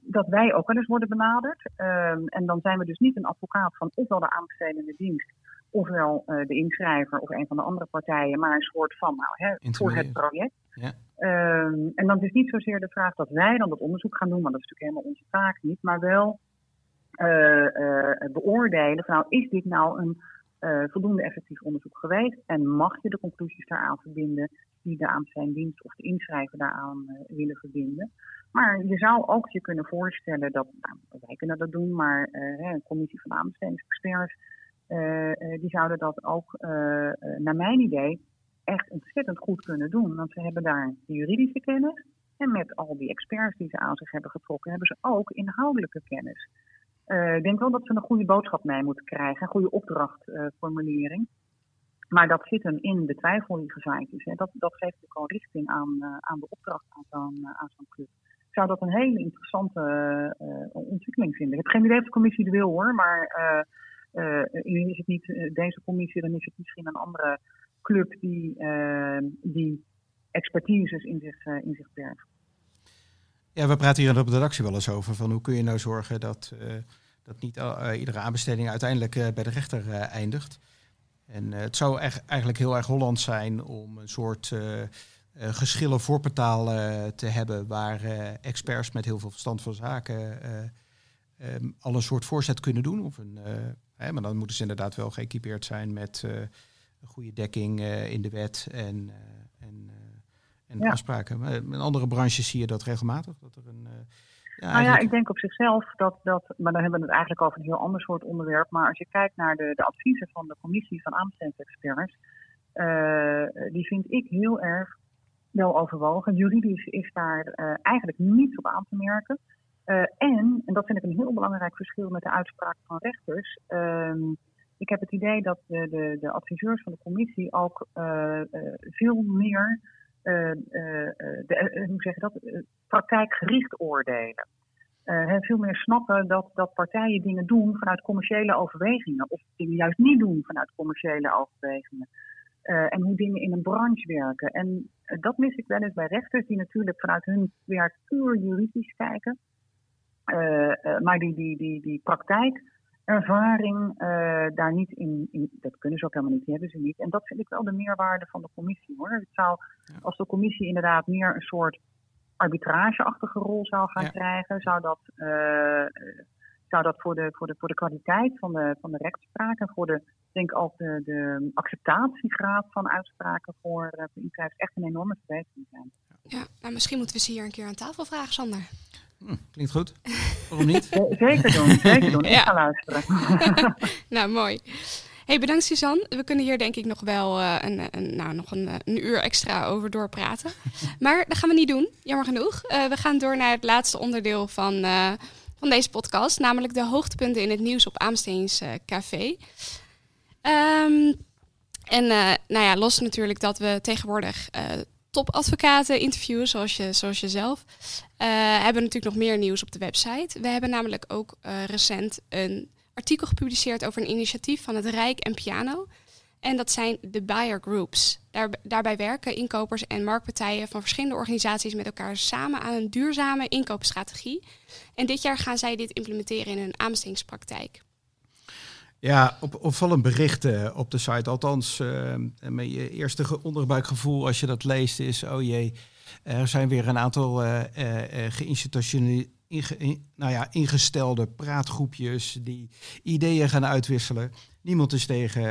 Speaker 1: dat wij ook wel eens worden benaderd. Um, en dan zijn we dus niet een advocaat van ofwel de aanbestedende dienst, ofwel uh, de inschrijver of een van de andere partijen, maar een soort van nou, hè, voor het project. Ja. Um, en dan is niet zozeer de vraag dat wij dan dat onderzoek gaan doen, want dat is natuurlijk helemaal onze taak niet, maar wel beoordelen van nou, is dit nou een voldoende effectief onderzoek geweest en mag je de conclusies daaraan verbinden die de aan zijn dienst of de inschrijver daaraan willen verbinden. Maar je zou ook je kunnen voorstellen dat, nou, wij kunnen dat doen, maar een commissie van aanbestedingsexperts, die zouden dat ook, naar mijn idee, echt ontzettend goed kunnen doen. Want ze hebben daar de juridische kennis en met al die experts die ze aan zich hebben getrokken, hebben ze ook inhoudelijke kennis. ik denk wel dat ze een goede boodschap mee moeten krijgen, een goede opdrachtformulering. Maar dat zit hem in de twijfel die gezaaid is. Hè. Dat, dat geeft ook al richting aan, uh, aan de opdracht aan zo'n uh, aan zo'n club. Ik zou dat een hele interessante uh, ontwikkeling vinden. Ik heb geen idee of de commissie het wil hoor, maar is het niet deze commissie, dan is het misschien een andere club die, die expertises in zich, in zich bergt.
Speaker 3: Ja, we praten hier op de redactie wel eens over van hoe kun je nou zorgen dat, dat niet iedere aanbesteding uiteindelijk bij de rechter eindigt. En uh, het zou eigenlijk heel erg Holland zijn om een soort uh, uh, geschillen voorportaal te hebben waar experts met heel veel verstand van zaken um, al een soort voorzet kunnen doen. Of een, hè, maar dan moeten ze inderdaad wel geëquipeerd zijn met een goede dekking in de wet en, en, en ja. afspraken. Maar in andere branches zie je dat regelmatig. Dat er een
Speaker 1: ja, nou ja, ik denk op zichzelf dat, dat, maar dan hebben we het eigenlijk over een heel ander soort onderwerp. Maar als je kijkt naar de, de adviezen van de commissie van aanbestedingsexperts, uh, die vind ik heel erg wel overwogen. Juridisch is daar uh, eigenlijk niets op aan te merken. Uh, en, en dat vind ik een heel belangrijk verschil met de uitspraak van rechters. Ehm, ik heb het idee dat de, de, de adviseurs van de commissie ook veel meer de, hoe zeg je dat, praktijkgericht oordelen. veel meer snappen dat, dat partijen dingen doen vanuit commerciële overwegingen. Of dingen juist niet doen vanuit commerciële overwegingen. en hoe dingen in een branche werken. En dat mis ik wel eens bij rechters, die natuurlijk vanuit hun werk puur juridisch kijken. Maar die, die, die, die praktijk ervaring uh, daar niet in, in, Dat kunnen ze ook helemaal niet, die hebben ze niet. En dat vind ik wel de meerwaarde van de commissie hoor. Het zou, als de commissie inderdaad meer een soort arbitrageachtige rol zou gaan krijgen, zou dat, uh, zou dat voor, de, voor, de, voor de kwaliteit van de, van de rechtspraak en voor de, denk ook de, de acceptatiegraad van uitspraken voor, uh, voor echt een enorme verbetering zijn.
Speaker 2: Ja, nou, misschien moeten we ze hier een keer aan tafel vragen, Sander.
Speaker 3: Hm, klinkt goed. Waarom niet? [LAUGHS]
Speaker 1: Zeker doen, zeker doen. Ik ga luisteren. [LAUGHS]
Speaker 2: nou, mooi. Hey, bedankt Suzanne. We kunnen hier denk ik nog wel uh, een, een, nou, nog een, een, uur extra over doorpraten. [LAUGHS] Maar dat gaan we niet doen, jammer genoeg. Uh, we gaan door naar het laatste onderdeel van, uh, van deze podcast. Namelijk de hoogtepunten in het nieuws op Aamsteens Café. Um, en nou ja, los natuurlijk dat we tegenwoordig topadvocaten interviewen, zoals je, zoals je zelf. Uh, hebben natuurlijk nog meer nieuws op de website. We hebben namelijk ook uh, recent een artikel gepubliceerd over een initiatief van het Rijk en Piano. En dat zijn de buyer groups. Daar, daarbij werken inkopers en marktpartijen van verschillende organisaties met elkaar samen aan een duurzame inkoopstrategie. En dit jaar gaan zij dit implementeren in hun aanbestedingspraktijk.
Speaker 3: Ja, op, opvallend bericht uh, op de site. Althans, uh, mijn eerste onderbuikgevoel als je dat leest is... oh jee, er zijn weer een aantal uh, inge, nou ja, ingestelde praatgroepjes die ideeën gaan uitwisselen. Niemand is tegen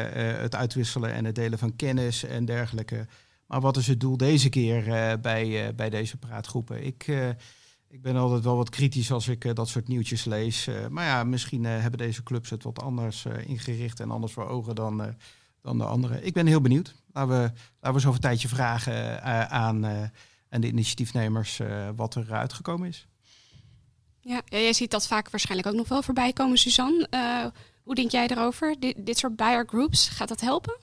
Speaker 3: het uitwisselen en het delen van kennis en dergelijke. Maar wat is het doel deze keer bij, bij deze praatgroepen? Ik, ik ben altijd wel wat kritisch als ik dat soort nieuwtjes lees. maar ja, misschien hebben deze clubs het wat anders ingericht en anders voor ogen dan, dan de anderen. Ik ben heel benieuwd. Laten we, laten we over een tijdje vragen aan, aan de initiatiefnemers wat er uitgekomen is.
Speaker 2: Ja, jij ziet dat vaak waarschijnlijk ook nog wel voorbij komen, Suzanne. Uh, hoe denk jij erover? Dit, dit soort buyer groups, gaat dat helpen?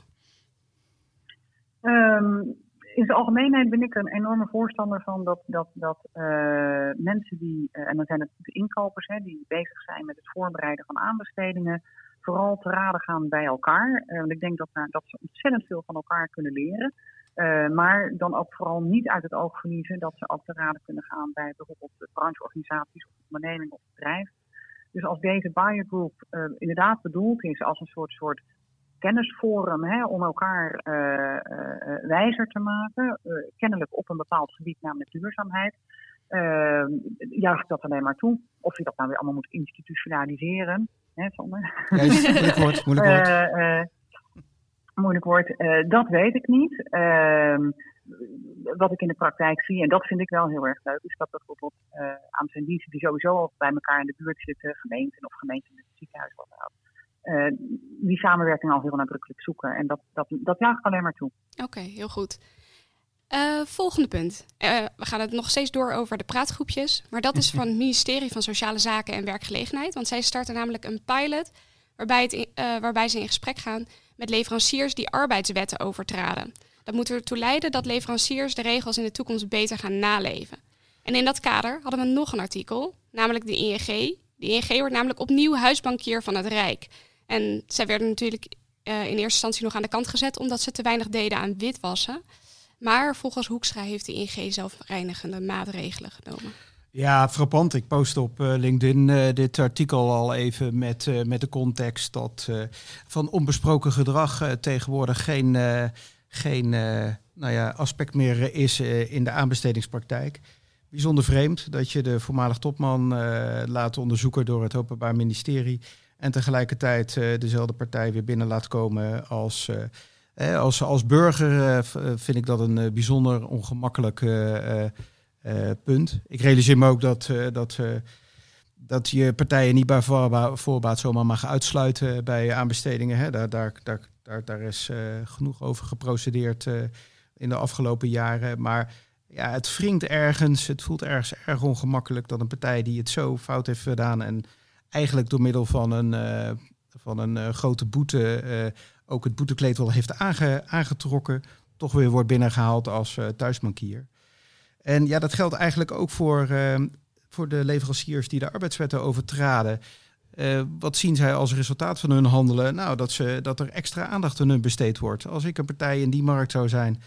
Speaker 1: Um, in zijn algemeenheid ben ik er een enorme voorstander van dat, dat, dat uh, mensen die, uh, en dan zijn het de inkopers, hè, die bezig zijn met het voorbereiden van aanbestedingen, vooral te raden gaan bij elkaar. want ik denk dat, dat ze ontzettend veel van elkaar kunnen leren. Uh, maar dan ook vooral niet uit het oog verliezen dat ze ook te raden kunnen gaan bij bijvoorbeeld brancheorganisaties of onderneming of bedrijf. Dus als deze buyer group uh, inderdaad bedoeld is als een soort, soort kennisforum hè, om elkaar uh, wijzer te maken, kennelijk op een bepaald gebied, namelijk duurzaamheid, juich ik dat alleen maar toe. Of je dat nou weer allemaal moet institutionaliseren, hè, Sander?
Speaker 3: Moeilijk woord, [LAUGHS] moeilijk woord
Speaker 1: moeilijk uh, dat weet ik niet. Uh, wat ik in de praktijk zie, en dat vind ik wel heel erg leuk, is dat bijvoorbeeld uh, aan zijn diensten die sowieso al bij elkaar in de buurt zitten, gemeenten of gemeenten met het ziekenhuis wat dan uh, die samenwerking al heel nadrukkelijk zoeken. En dat, dat, dat jaag ik alleen maar toe.
Speaker 2: Oké, okay, heel goed. volgende punt. we gaan het nog steeds door over de praatgroepjes. Maar dat is [LAUGHS] van het ministerie van Sociale Zaken en Werkgelegenheid. Want zij starten namelijk een pilot waarbij, het, waarbij ze in gesprek gaan met leveranciers die arbeidswetten overtraden. Dat moet ertoe leiden dat leveranciers de regels in de toekomst beter gaan naleven. En in dat kader hadden we nog een artikel, namelijk de ING. De ING wordt namelijk opnieuw huisbankier van het Rijk. En zij werden natuurlijk uh, in eerste instantie nog aan de kant gezet omdat ze te weinig deden aan witwassen. Maar volgens Hoekstra heeft de ING zelfreinigende maatregelen genomen.
Speaker 3: Ja, frappant. Ik post op uh, LinkedIn uh, dit artikel al even met, met de context dat van onbesproken gedrag tegenwoordig geen, geen nou ja, aspect meer is in de aanbestedingspraktijk. Bijzonder vreemd dat je de voormalig topman laat onderzoeken door het Openbaar Ministerie en tegelijkertijd dezelfde partij weer binnen laat komen als, als, als burger. vind ik dat een bijzonder ongemakkelijk punt. Ik realiseer me ook dat, dat, dat je partijen niet bij voorbaat zomaar mag uitsluiten bij aanbestedingen. Hè. Daar, daar, daar, daar, daar is genoeg over geprocedeerd in de afgelopen jaren. Maar ja, het wringt ergens, het voelt ergens erg ongemakkelijk dat een partij die het zo fout heeft gedaan en eigenlijk door middel van een, van een grote boete ook het boetekleed wel heeft aange, aangetrokken, toch weer wordt binnengehaald als thuisbankier. En ja, dat geldt eigenlijk ook voor, uh, voor de leveranciers die de arbeidswetten overtraden. Wat zien zij als resultaat van hun handelen? Nou, dat, ze, dat er extra aandacht aan hun besteed wordt. Als ik een partij in die markt zou zijn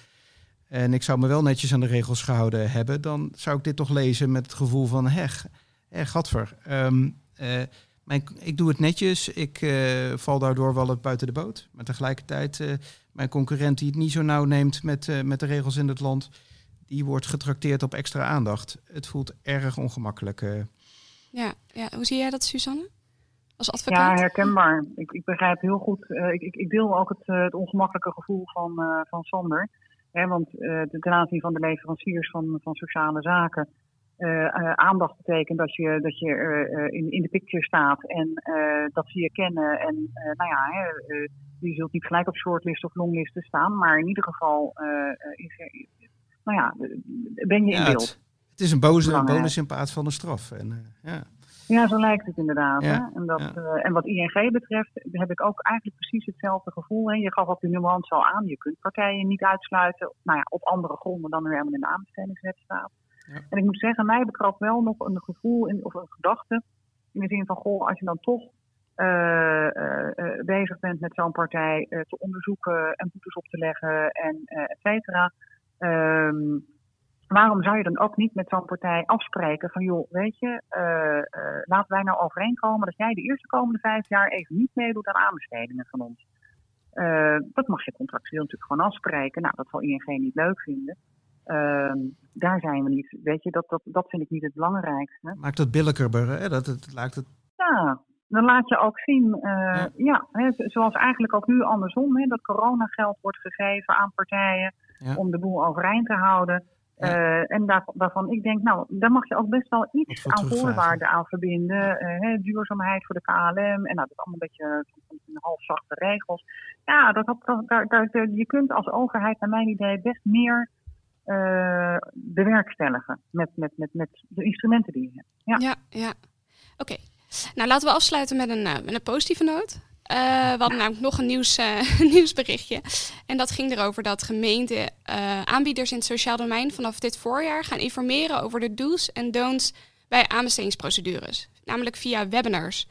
Speaker 3: en ik zou me wel netjes aan de regels gehouden hebben, dan zou ik dit toch lezen met het gevoel van, heg, heg gadver. Uh, mijn, ik doe het netjes, ik uh, val daardoor wel het buiten de boot. Maar tegelijkertijd, uh, mijn concurrent die het niet zo nauw neemt met, uh, met de regels in het land, die wordt getrakteerd op extra aandacht. Het voelt erg ongemakkelijk. Uh.
Speaker 2: Ja, ja, hoe zie jij dat, Suzanne? Als advocaat?
Speaker 1: Ja, herkenbaar. Ik, ik begrijp heel goed. Uh, ik, ik, deel ook het, uh, het ongemakkelijke gevoel van, uh, van Sander. Hè, want ten aanzien van de leveranciers van, van sociale zaken. Aandacht betekent dat je, dat je in, in de picture staat en dat ze je kennen. En nou ja, je zult niet gelijk op shortlist of longlisten staan, maar in ieder geval is er, nou ja, ben je in beeld.
Speaker 3: Het, het, is een boze, bonus in plaats van een straf. En, ja.
Speaker 1: ja, zo lijkt het inderdaad. Ja, hè? En, dat, ja. uh, en wat ING betreft heb ik ook eigenlijk precies hetzelfde gevoel. Hè? Je gaf op de nuance al aan, je kunt partijen niet uitsluiten nou ja, op andere gronden dan nu helemaal in de aanbestedingswet staat. En ik moet zeggen, mij betreft wel nog een gevoel of een gedachte in de zin van, goh, als je dan toch uh, bezig bent met zo'n partij te onderzoeken en boetes op te leggen en et cetera. Ehm, waarom zou je dan ook niet met zo'n partij afspreken van joh, weet je, laten wij nou overeenkomen dat jij de eerste komende vijf jaar even niet meedoet aan aanbestedingen van ons. dat mag je contractueel natuurlijk gewoon afspreken. Nou, dat zal ING niet leuk vinden. Ehm, daar zijn we niet. Weet je, dat, dat, dat vind ik niet het belangrijkste.
Speaker 3: Maakt het billijker, hè? Dat, het, lijkt het...
Speaker 1: Ja, dan laat je ook zien, uh, ja, hè, zoals eigenlijk ook nu andersom, hè, dat coronageld wordt gegeven aan partijen om de boel overeind te houden. Uh, en daar, waarvan ik denk, nou, daar mag je ook best wel iets aan voorwaarden aan verbinden. Uh, hè, duurzaamheid voor de KLM en nou, dat is allemaal een beetje half zachte regels. Ja, dat, dat, daar, daar, je kunt als overheid, naar mijn idee, best meer uh, bewerkstelligen met, met, met, met de instrumenten die je hebt. Ja,
Speaker 2: ja. ja. Oké. Nou, laten we afsluiten met een, uh, met een positieve noot. Uh, we hadden namelijk nog een nieuws, [LAUGHS] nieuwsberichtje. En dat ging erover dat gemeenten aanbieders in het sociaal domein vanaf dit voorjaar gaan informeren over de do's en don'ts bij aanbestedingsprocedures. Namelijk via webinars.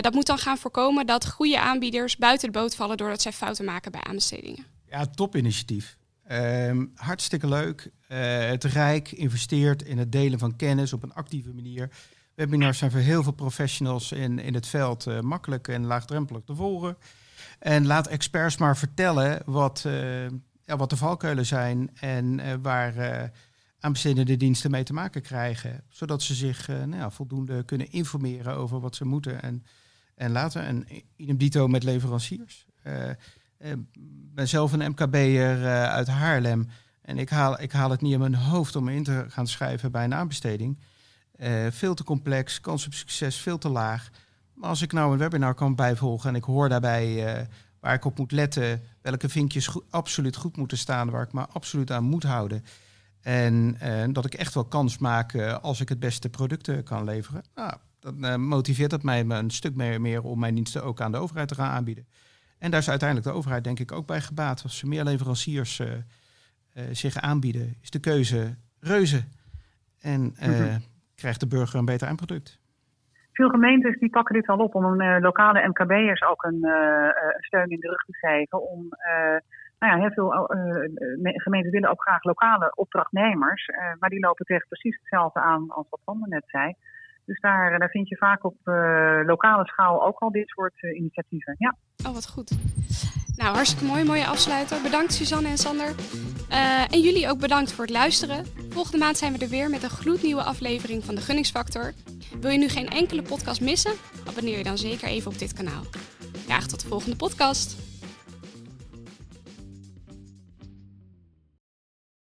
Speaker 2: dat moet dan gaan voorkomen dat goede aanbieders buiten de boot vallen doordat zij fouten maken bij aanbestedingen.
Speaker 3: Ja, top initiatief. Um, hartstikke leuk. Uh, het Rijk investeert in het delen van kennis op een actieve manier. Webinars zijn voor heel veel professionals in, in het veld uh, makkelijk en laagdrempelig te volgen. En laat experts maar vertellen wat, uh, ja, wat de valkuilen zijn en waar aanbestedende diensten mee te maken krijgen. Zodat ze zich nou ja, voldoende kunnen informeren over wat ze moeten en, en laten. En idem dito met leveranciers. Ik eh, ben zelf een MKB'er uh, uit Haarlem. En ik haal, ik haal het niet in mijn hoofd om in te gaan schrijven bij een aanbesteding. Uh, veel te complex, kans op succes veel te laag. Maar als ik nou een webinar kan bijvolgen en ik hoor daarbij waar ik op moet letten, welke vinkjes absoluut goed moeten staan, waar ik me absoluut aan moet houden. En dat ik echt wel kans maak als ik het beste producten kan leveren. Nou, dan motiveert dat mij een stuk meer, meer om mijn diensten ook aan de overheid te gaan aanbieden. En daar is uiteindelijk de overheid denk ik ook bij gebaat. Als er meer leveranciers uh, uh, zich aanbieden, is de keuze reuze. En uh, mm-hmm. krijgt de burger een beter eindproduct.
Speaker 1: Veel gemeentes die pakken dit al op om een lokale MKB'ers ook een steun in de rug te geven. Om, nou ja, heel veel gemeenten willen ook graag lokale opdrachtnemers. maar die lopen tegen precies hetzelfde aan als wat Sander net zei. Dus daar, daar vind je vaak op uh, lokale schaal ook al dit soort uh, initiatieven. Ja.
Speaker 2: Oh, wat goed. Nou, hartstikke mooi. Mooie afsluiter. Bedankt Suzanne en Sander. En jullie ook bedankt voor het luisteren. Volgende maand zijn we er weer met een gloednieuwe aflevering van de Gunningsfactor. Wil je nu geen enkele podcast missen? Abonneer je dan zeker even op dit kanaal. Graag tot de volgende podcast.